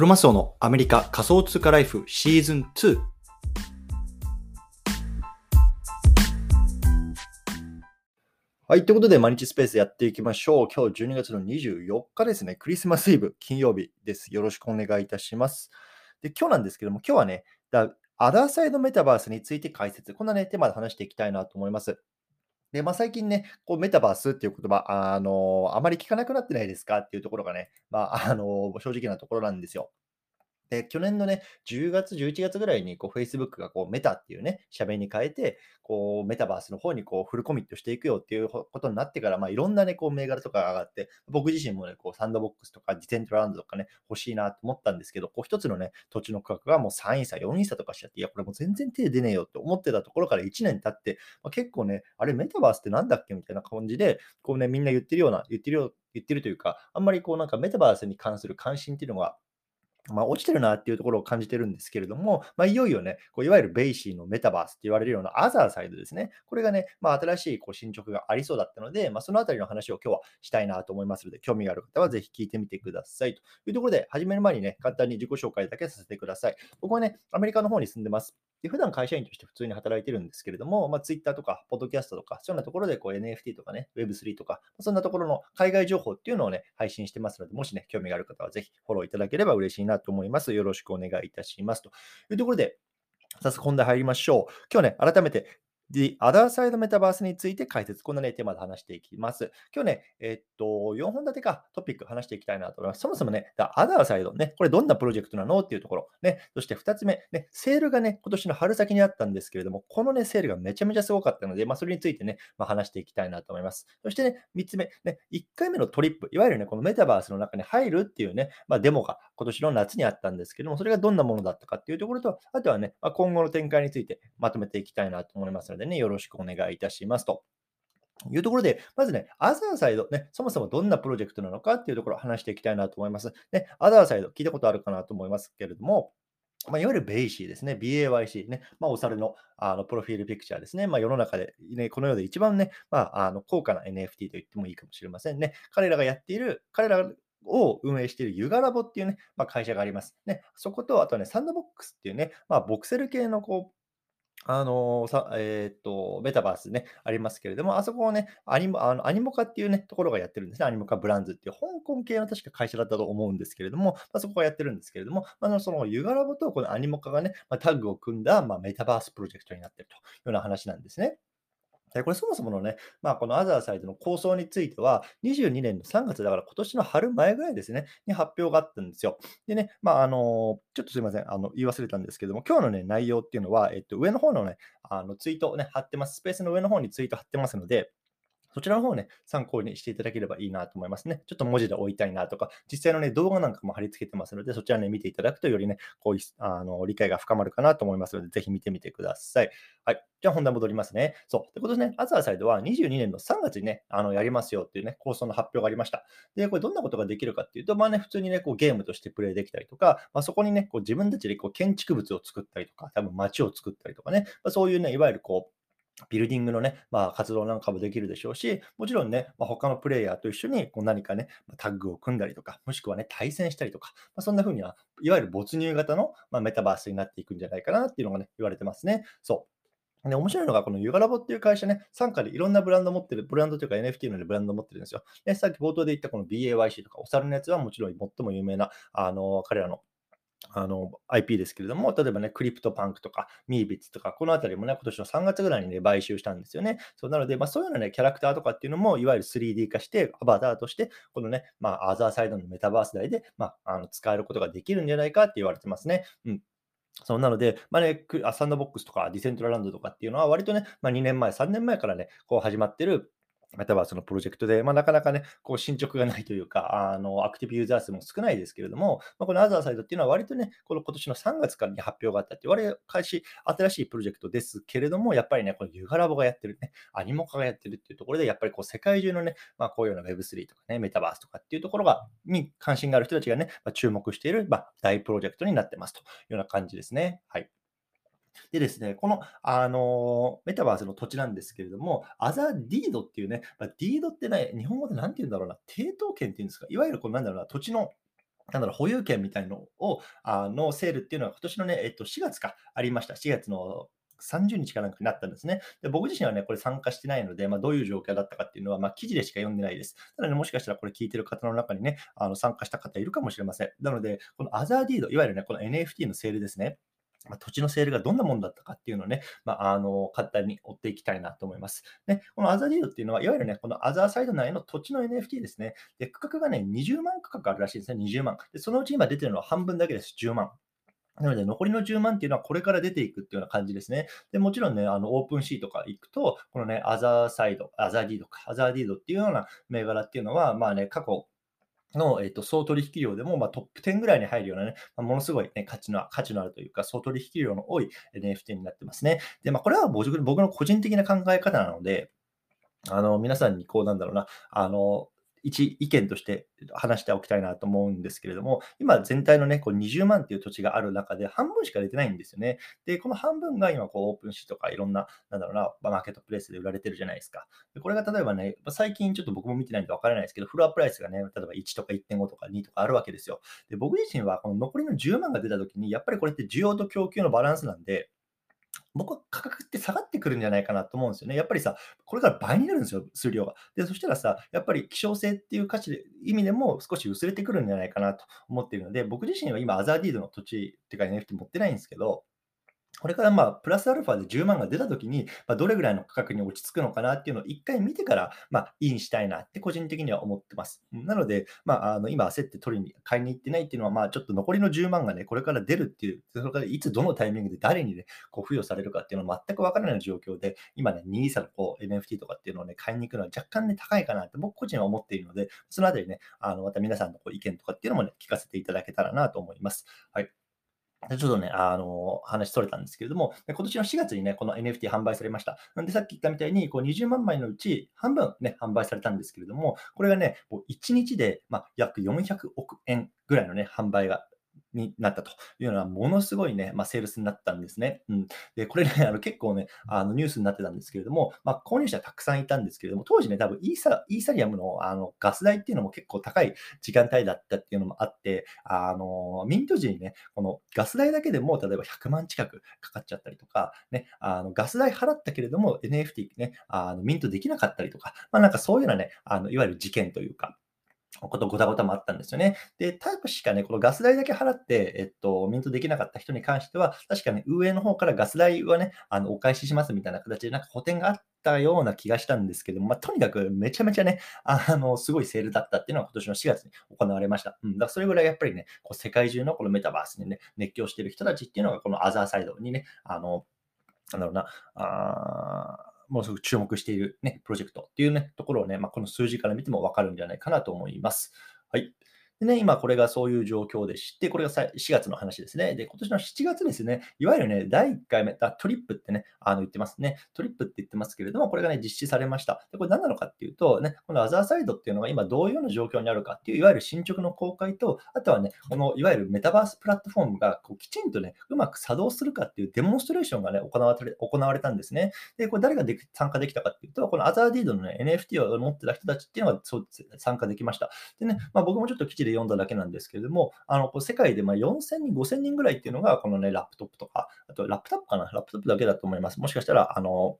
クロマスオのアメリカ仮想通貨ライフシーズン2。はい。ということで、毎日スペースやっていきましょう。今日12月の24日ですね。クリスマスイブ、金曜日です。よろしくお願いいたします。で、今日なんですけども、今日はね、アダーサイドメタバースについて解説、こんなね、テーマで話していきたいなと思います。で、まあ、最近ね、こうメタバースっていう言葉、あの、あまり聞かなくなってないですかっていうところがね、まあ、あの、正直なところなんですよ。で、去年のね、10月、11月ぐらいに、こう、Facebook がこう、メタっていうね、社名に変えて、こう、メタバースの方にこう、フルコミットしていくよっていうことになってから、まあ、いろんなね、こう、銘柄とかが上がって、僕自身もね、こう、サンドボックスとか、ディセントランドとかね、欲しいなと思ったんですけど、こう、一つのね、土地の価格がもう3位差、4位差とかしちゃって、いや、これもう全然手出ねえよって思ってたところから1年経って、まあ、結構ね、あれ、メタバースってなんだっけみたいな感じで、こうね、みんな言ってるような、言ってるよ、言ってるというか、あんまりこう、なんかメタバースに関する関心っていうのが、まあ、落ちてるなっていうところを感じてるんですけれども、まあ、いよいよね、こういわゆる BAYC のメタバースって言われるような Otherside ですね。これがね、まあ、新しいこう進捗がありそうだったので、まあ、そのあたりの話を今日はしたいなと思いますので、興味がある方はぜひ聞いてみてください。というところで、始める前にね、簡単に自己紹介だけさせてください。僕はね、アメリカの方に住んでます。で普段会社員として普通に働いてるんですけれども、まあ、Twitter とか、ポッドキャストとか、そういうようなところでこう NFT とかね、Web3 とか、そんなところの海外情報っていうのをね、配信してますので、もしね、興味がある方はぜひフォローいただければ嬉しいなと思います。よろしくお願いいたします。というところで、早速本題入りましょう。今日ね、改めて The Other Side Metaverse について解説、こんなね、テーマで話していきます。今日ね、えっと、4本立てかトピック話していきたいなと思います。そもそもね、The Other Side ね、これどんなプロジェクトなのっていうところ。ね、そして2つ目、ね、セールがね、今年の春先にあったんですけれども、このね、セールがめちゃめちゃすごかったので、まあ、それについてね、まあ、話していきたいなと思います。そしてね、3つ目、ね、1回目のトリップ、いわゆるね、このメタバースの中に入るっていうね、まあ、デモが今年の夏にあったんですけども、それがどんなものだったかっていうところと、あとはね、ま、今後の展開についてまとめていきたいなと思いますのでね、よろしくお願いいたしますと。いうところで、まずね、 Otherside、ね、そもそもどんなプロジェクトなのかっていうところを話していきたいなと思います。ね、 Otherside、聞いたことあるかなと思いますけれども、まあ、いわゆる BAYC ですね、BAYC ね、まあ、お猿のあの profile picture ですね、まあ、世の中で、ね、この世で一番ね、まあ、あの高価な NFT と言ってもいいかもしれませんね。彼らがやっている、彼らを運営している Yuga Labs っていうね、まあ、会社があります。ね、そこと、あとね、 Sandbox っていうね、まあ、ボクセル系のこうあの、さえっと、メタバースね、ありますけれども、あそこをね、アニモあのアニモカっていうね、ところがやってるんですね。アニモカブランズっていう香港系の確か会社だったと思うんですけれども、まあ、そこがやってるんですけれども、あのそのユガラボとこのアニモカがね、まあ、タッグを組んだ、まあ、メタバースプロジェクトになっているというような話なんですね。で、これそもそものね、まあ、このアザーサイドの構想については、22年の3月だから今年の春前ぐらいですね、に発表があったんですよ。でね、まあ、あの、ちょっとすいません、あの、言い忘れたんですけども、今日のね、内容っていうのは、えっと、上の方のね、あの、ツイートをね、貼ってます。スペースの上の方にツイート貼ってますので、そちらの方をね、参考にしていただければいいなと思いますね。ちょっと文字で置いたいなとか、実際のね、動画なんかも貼り付けてますので、そちらね、見ていただくとよりね、こういうあの理解が深まるかなと思いますので、ぜひ見てみてください。はい。じゃあ本題戻りますね。そう。ってことでね、アザーサイドは22年の3月にね、あのやりますよっていうね、構想の発表がありました。で、これどんなことができるかっていうと、まあね、普通にね、こうゲームとしてプレイできたりとか、まあ、そこにね、こう自分たちでこう建築物を作ったりとか、多分街を作ったりとかね、まあ、そういうね、いわゆるこう、building のね、まあ、活動なんかもできるでしょうし、もちろんね、まあ、他のプレイヤーと一緒にこう何かね、タッグを組んだりとか、もしくはね、対戦したりとか、まあ、そんな風には、いわゆる没入型の、ま、メタバースになっていくんじゃないかなっていうのがね、言われてますね。そう。で、面白いのが、この Yuga Labs っていう会社ね、傘下でいろんなブランド持ってる、ブランドというか NFT の、ね、ブランド持ってるんですよ。で、さっき冒頭で言ったこの BAYC とか、お猿のやつはもちろん最も有名な、あの、彼らのあの IP ですけれども、例えばね、 CryptoPunks とか、 Meebits とか、このあたりもね、今年の3月ぐらいにね、買収したんですよね。そうなので、まあ、そういうようなね、キャラクターとかっていうのも、いわゆる 3D 化して、アバターとして、このね、まあ、 Otherside のメタバース内で、まあ、あの使えることができるんじゃないかって言われてますね。うん。そうなので、まあね、 Sandbox とか Decentraland とかっていうのは、割とね、まあ、2年前、3年前からね、こう始まってるメタバースのプロジェクトで、まあ、なかなかね、こう進捗がないというか、あのアクティブユーザー数も少ないですけれども、まあ、この Otherside っていうのは割とね、この今年の3月からに発表があったって言われ開始、新しいプロジェクトですけれども、やっぱりね、この Yuga Labs がやってるね、 Animoca がやってるっていうところで、やっぱりこう世界中のね、まあ、こういうような Web3 とかね、メタバースとかっていうところが、に関心がある人たちがね、まあ、注目している、まあ、大プロジェクトになってますというような感じですね。はい。でですね、この、あの、メタバースの土地なんですけれども、アザーディードっていうね、まあ、ディードってね、日本語で何て言うんだろうな、抵当権っていうんですか、いわゆるこうなんだろうな、土地のなんだろう、保有権みたいのを、あの、セールっていうのは今年のね、えっと、4月か、ありました。4月の30日かなんかになったんですね。で僕自身はね、これ参加してないので、まあ、どういう状況だったかっていうのは、まあ、記事でしか読んでないです。ただね、もしかしたらこれ聞いてる方の中にね、あの参加した方いるかもしれません。なので、このアザーディード、いわゆるね、この NFT のセールですね。ま、土地のセールがどんなものだったかっていうのをね、まあ、あの簡単に追っていきたいなと思います。ね、このアザディードっていうのは、いわゆるね、このアザーサイド内の土地の NFT ですね。で、区画がね、20万区画あるらしいですね、20万。で、そのうち今出てるのは半分だけです、10万。なので、残りの10万っていうのはこれから出ていくっていうような感じですね。でもちろんね、あのオープンシーとか行くと、このね、アザーサイド、アザーディードか、アザーディードっていうような銘柄っていうのは、まあね、過去の、えっと、総取引量でも、まあ、トップ10ぐらいに入るようなね、まあ、ものすごい、ね、価値の価値のあるというか、総取引量の多い NFT になってますね。で、まあ、これは僕の個人的な考え方なので、あの、皆さんにこうなんだろうな、あの、一意見として話しておきたいなと思うんですけれども、今全体のね、こう20万っていう土地がある中で半分しか出てないんですよね。で、この半分が今こうオープンシーとかいろんな、なんだろうな、マーケットプレイスで売られてるじゃないですか。でこれが例えばね、最近ちょっと僕も見てないんでわからないですけど、フロアプライスがね、例えば1とか1.5とか2とかあるわけですよ。で、僕自身はこの残りの10万が出た時に、やっぱりこれって需要と供給のバランスなんで、僕は価格って下がってくるんじゃないかなと思うんですよね。やっぱりさ、これから倍になるんですよ、数量が。で、そしたらさ、やっぱり希少性っていう価値で、意味でも少し薄れてくるんじゃないかなと思っているので、僕自身は今、アザーディードの土地っていうか NFT 持ってないんですけど、これからまあプラスアルファで10万が出たときに、まあ、どれぐらいの価格に落ち着くのかなっていうのを一回見てから、まあ、インしたいなって個人的には思ってます。なので、まあ、あの今焦って取りに、買いに行ってないっていうのは、まあ、ちょっと残りの10万がね、これから出るっていう、それからいつどのタイミングで誰にね、こう付与されるかっていうのは全くわからない状況で、今ね、ニーサのこう NFT とかっていうのをね、買いに行くのは若干ね、高いかなって僕個人は思っているので、そのあたりね、あのまた皆さんのこう意見とかっていうのもね、聞かせていただけたらなと思います。はい。ちょっとね、あの、話取れたんですけれども、今年の4月にね、この NFT 販売されました。なんで、さっき言ったみたいに、こう20万枚のうち半分ね、販売されたんですけれども、これがね、1日で、まあ、約400億円ぐらいのね、販売がになったというのは、ものすごいね、まあ、セールスになったんですね。うん、でこれね、あの結構ね、あのニュースになってたんですけれども、まあ、購入者たくさんいたんですけれども、当時ね、多分イーサイーサリアムのあのガス代っていうのも結構高い時間帯だったっていうのもあって、あのミント時にね、このガス代だけでも例えば100万近くかかっちゃったりとか、ね、あのガス代払ったけれども NFT ね、あのミントできなかったりとか、まあ、なんかそういうようなね、あのいわゆる事件というか、ことごたごたもあったんですよね。で、確かね、このガス代だけ払って、えっと、ミントできなかった人に関しては、確かに運営の方からガス代はね、あのお返ししますみたいな形で、なんか補填があったような気がしたんですけども、まあ、とにかくめちゃめちゃね、あの、すごいセールだったっていうのが今年の4月に行われました。うん、だからそれぐらいやっぱりね、こう世界中のこのメタバースにね、熱狂してる人たちっていうのが、このアザーサイドにね、あの、なんだろうな、あもうすぐ注目している、ね、プロジェクトっていうね、ところをね、まあ、この数字から見てもわかるんじゃないかなと思います。はい。でね、今これがそういう状況でして、これが4月の話ですね。で、今年の7月ですね、いわゆるね、第1回目、あトリップってね、あの言ってますね。トリップって言ってますけれども、これがね、実施されました。でこれ何なのかっていうと、ね、このアザーサイドっていうのが今どういうような状況にあるかっていう、いわゆる進捗の公開と、あとはね、このいわゆるメタバースプラットフォームがこうきちんとね、うまく作動するかっていうデモンストレーションがね、行われ行われたんですね。で、これ誰がで参加できたかっていうと、このアザーディードのね、NFT を持ってた人たちっていうのがそう参加できました。でね、まあ、僕もちょっと記事でで読んだだけなんですけれども、あのこう世界でま4000人、5000人ぐらいっていうのが、このね、ラップトップとか、あとラップトップかな、ラップトップだけだと思います。もしかしたら、あの、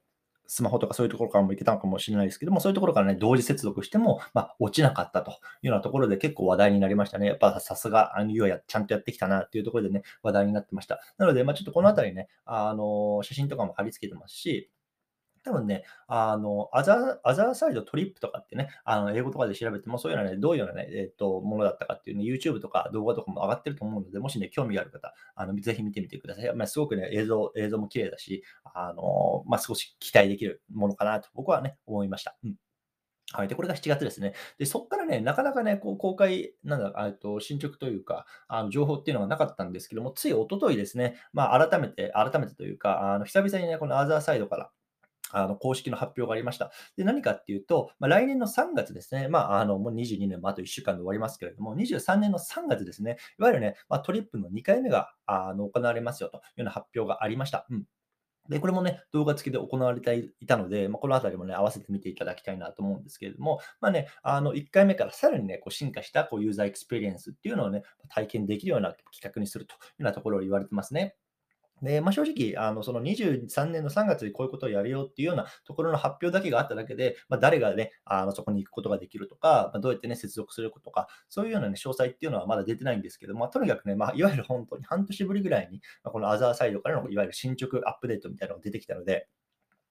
スマホとかそういうところからもいけたのかもしれないですけども、そういうところからね、同時接続しても、まあ、落ちなかったというようなところで結構話題になりましたね。やっぱさすが、あの、要はちゃんとやってきたなっていうところでね、話題になってました。なので、まあ、ちょっとこのあたりね、あの、写真とかも貼り付けてますし、多分ね、あの、アザー、アザーサイドトリップとかってね、あの、英語とかで調べても、そういうのはね、どういうようなね、えっ、と、ものだったかっていうね、YouTube とか動画とかも上がってると思うので、もしね、興味がある方、あの、ぜひ見てみてください。まあ、すごくね、映像、映像も綺麗だし、あの、まあ、少し期待できるものかなと、僕はね、思いました。うん。はい。で、これが7月ですね。で、そこからね、なかなかね、こう、公開、なんだ、えっと、進捗というか、あの、情報っていうのがなかったんですけども、つい一昨日ですね、まあ、改めて、改めてというか、あの、久々にね、このアザーサイドから、あの公式の発表がありました。で何かっていうと、まあ、来年の3月ですね、まあ、あのもう22年もあと1週間で終わりますけれども、23年の3月ですね、いわゆるね、まあ、トリップの2回目があの行われますよというような発表がありました。うんで、これもね、動画付きで行われていたので、まあ、このあたりもね、合わせて見ていただきたいなと思うんですけれども、まあね、あの、1回目からさらにね、こう進化したこう user experience っていうのをね、体験できるような企画にするというようなところを言われてますね。で、まあ、正直、あの、その23年の3月にこういうことをやるよっていうようなところの発表だけがあっただけで、まあ、誰がね、あの、そこに行くことができるとか、まあ、どうやってね、接続するととか、そういうようなね、詳細っていうのはまだ出てないんですけども、まあ、とにかくね、まあ、いわゆる本当に半年ぶりぐらいに、まあ、このアザーサイドからのいわゆる進捗アップデートみたいなのが出てきたので、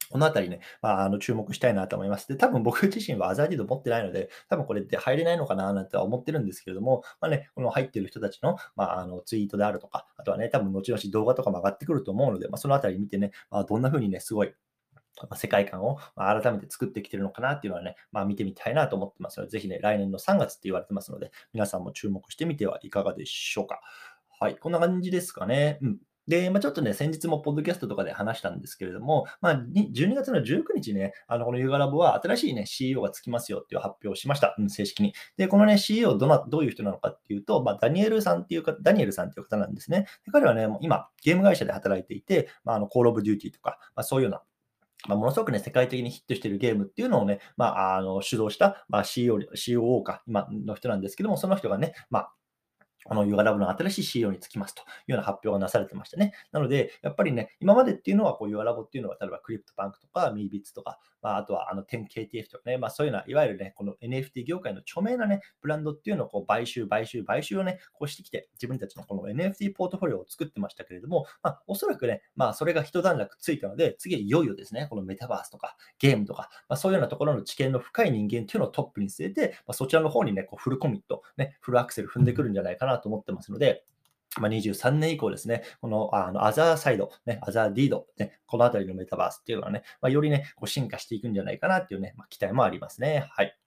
このあたりね、まあ、あの注目したいなと思います。で、多分僕自身はアザーディード持ってないので、多分これって入れないのかななんて思ってるんですけれども、まあね、この入ってる人たちの,、まあ、あのツイートであるとか、あとはね、多分後々動画とかも上がってくると思うので、まあ、そのあたり見てね、まあ、どんな風にね、すごい世界観を改めて作ってきてるのかなっていうのはね、まあ、見てみたいなと思ってますので、ぜひね、来年の3月って言われてますので、皆さんも注目してみてはいかがでしょうか。はい、こんな感じですかね。うん。で、まあ、ちょっとね、先日もポッドキャストとかで話したんですけれども、まあ、12月の19日ね、あのこのユーガラボは新しいね、CEO がつきますよっていう発表をしました。うん、正式に。で、このね、CEO どな、どういう人なのかっていうと、まあ、ダニエルさんっていうか、ダニエルさんっていう方なんですね。で彼はね、もう今、ゲーム会社で働いていて、まあ、あの、コールオブデューティーとか、まあ、そういうようなまあ、ものすごくね、世界的にヒットしているゲームっていうのをね、まあ、あの主導した、まあ、CEO、COO か、今の人なんですけども、その人がね、まあ、この Yoga Lab の新しい CEO につきますというような発表がなされてましたね。なので、やっぱりね、今までっていうのは、こう Yoga Lab っていうのは、例えばクリプトバンクとか、ミービッツとか、まあ、あとはあの 10KTF とかね、まあ、そういうような、いわゆるね、この NFT 業界の著名なね、ブランドっていうのをこう買収、買収、買収をね、こうしてきて、自分たちのこの NFT ポートフォリオを作ってましたけれども、まあ、おそらくね、まあ、それが一段落ついたので、次はいよいよですね、このメタバースとかゲームとか、まあ、そういうようなところの知見の深い人間っていうのをトップに据えて、まあ、そちらの方にね、こうフルコミット、ね、フルアクセル踏んでくるんじゃないかななと思ってますので、まあ、23年以降ですね、このあのアザーサイド、ね、アザーディード、ね、このあたりのメタバースっていうのはね、まあ、よりね、こう進化していくんじゃないかなっていうね、まあ、期待もありますね。はい。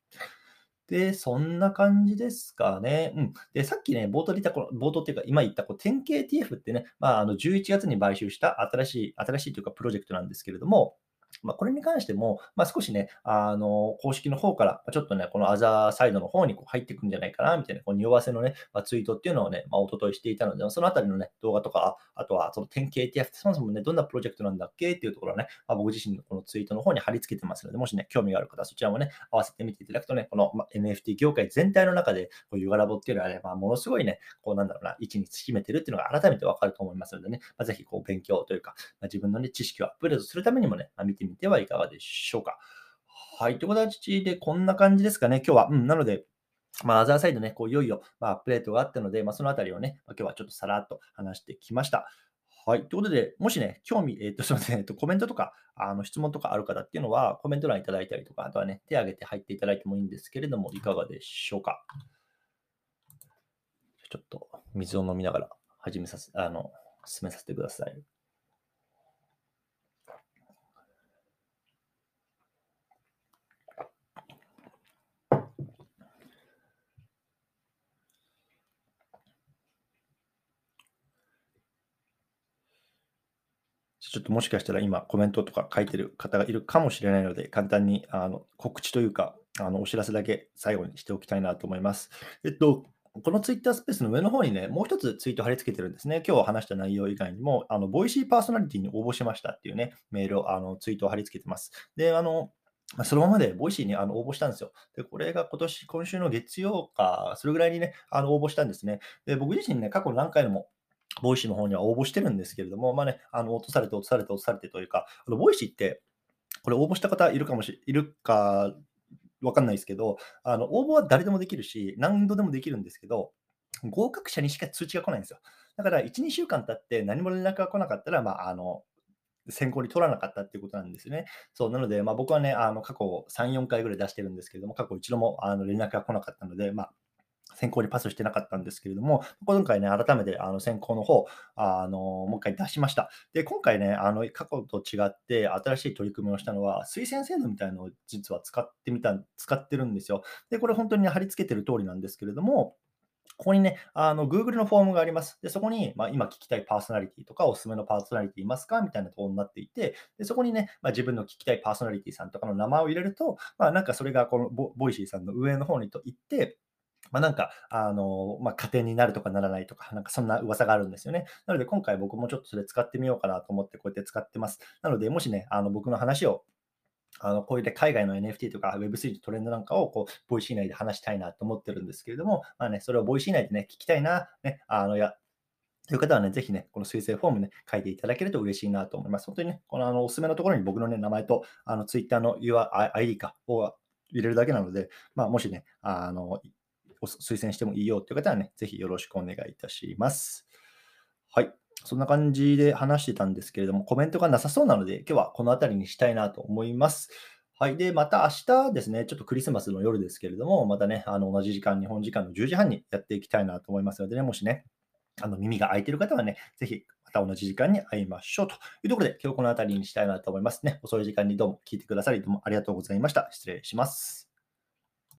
で、そんな感じですかね。うん。で、さっきね、冒頭で言った、この、冒頭っていうか、今言ったこう 10KTF ってね、まあ、あの11月に買収した新しい、新しいというか、プロジェクトなんですけれども、まあ、これに関しても、まあ、少しね、あの、公式の方から、ちょっとね、このアザーサイドの方にこう入っていくんじゃないかな、みたいな、こう匂わせのね、まあ、ツイートっていうのをね、まあ、おとといしていたので、そのあたりのね、動画とか、あとはその 10KTF ってそもそもね、どんなプロジェクトなんだっけっていうところをね、まあ、僕自身のこのツイートの方に貼り付けてますので、もしね、興味がある方はそちらもね、合わせてみていただくとね、この、ま NFT 業界全体の中で、こういうガラボっていうのはね、まあ、ものすごいね、こうなんだろうな、位置に秘めてるっていうのが改めてわかると思いますのでね、まあ、ぜひこう勉強というか、まあ、自分のね、知識をアップデートするためにもね、まあ、見てみてはいかがでしょうか。はい。という形で、こんな感じですかね、今日は。うん、なので、まあ、アザーサイドね、こういよいよ、まあ、アップデートがあったので、まあ、そのあたりをね、まあ、今日はちょっとさらっと話してきました。はい。ということで、もしね、興味、えっ、ー、と、すみません、えっ、と、コメントとか、あの、質問とかある方っていうのは、コメント欄いただいたりとか、あとはね、手挙げて入っていただいてもいいんですけれども、いかがでしょうか。ちょっと水を飲みながら始めさせ、あの、進めさせてください。ちょっともしかしたら今コメントとか書いてる方がいるかもしれないので、簡単にあの告知というか、あのお知らせだけ最後にしておきたいなと思います。えっと、このツイッタースペースの上の方にね、もう一つツイート貼り付けてるんですね。今日話した内容以外にも、あの、 Voicy パーソナリティに応募しましたっていうね、メールを、あの、ツイートを貼り付けてます。で、あの、そのままで Voicy にあの応募したんですよ。で、これが今年、今週の月曜か、それぐらいにね、あの応募したんですね。で、僕自身ね、過去何回も Voicy の方には応募してるんですけれども、まあね、あの落とされて、落とされて、落とされてというか、あの Voicy って、これ応募した方いるかもしいるかわかんないですけど、あの応募は誰でもできるし、何度でもできるんですけど、合格者にしか通知が来ないんですよ。だから、1、2週間経って何も連絡が来なかったら、まあ、あの、選考に取らなかったっていうことなんですよね。そう、なので、まあ、僕はね、あの過去3、4回ぐらい出してるんですけども、過去一度もあの連絡が来なかったので、まあ、選考にパスしてなかったんですけれども、今回ね、改めてあの選考の方、あのもう一回出しました。で、今回ね、あの過去と違って新しい取り組みをしたのは、推薦制度みたいなのを実は使ってみた、使ってるんですよ。で、これ本当に貼り付けてる通りなんですけれども、ここにね、あの Google のフォームがあります。で、そこに、まあ、今聞きたいパーソナリティとか、おすすめのパーソナリティいますかみたいなところになっていて、でそこにね、まあ、自分の聞きたいパーソナリティさんとかの名前を入れると、まあ、なんかそれがこの Voicy さんの上の方にと行って、まあ、なんか、あの、まあ、加点になるとかならないとか、なんかそんな噂があるんですよね。なので今回僕もちょっとそれ使ってみようかなと思ってこうやって使ってます。なので、もしね、あの僕の話をあのこういった海外の NFT とか Web3 のトレンドなんかをこう Voicy 内で話したいなと思ってるんですけれども、まあね、それを Voicy 内でね、聞きたいな、ね、あのやという方はね、ぜひね、この推薦フォームね、書いていただけると嬉しいなと思います。本当にね、このあのおすすめのところに僕のね、名前とあの Twitter の URID かを入れるだけなので、まあ、もしね、あの推薦してもいいよという方はね、ぜひよろしくお願いいたします。はい。そんな感じで話してたんですけれども、コメントがなさそうなので、今日はこの辺りにしたいなと思います。はい。で、また明日ですね、ちょっとクリスマスの夜ですけれども、またね、あの同じ時間、日本時間の10時半にやっていきたいなと思いますのでね、もしね、あの耳が開いてる方はね、ぜひまた同じ時間に会いましょうというところで、今日この辺りにしたいなと思いますね。遅い時間にどうも聞いてくださり、どうもありがとうございました。失礼します。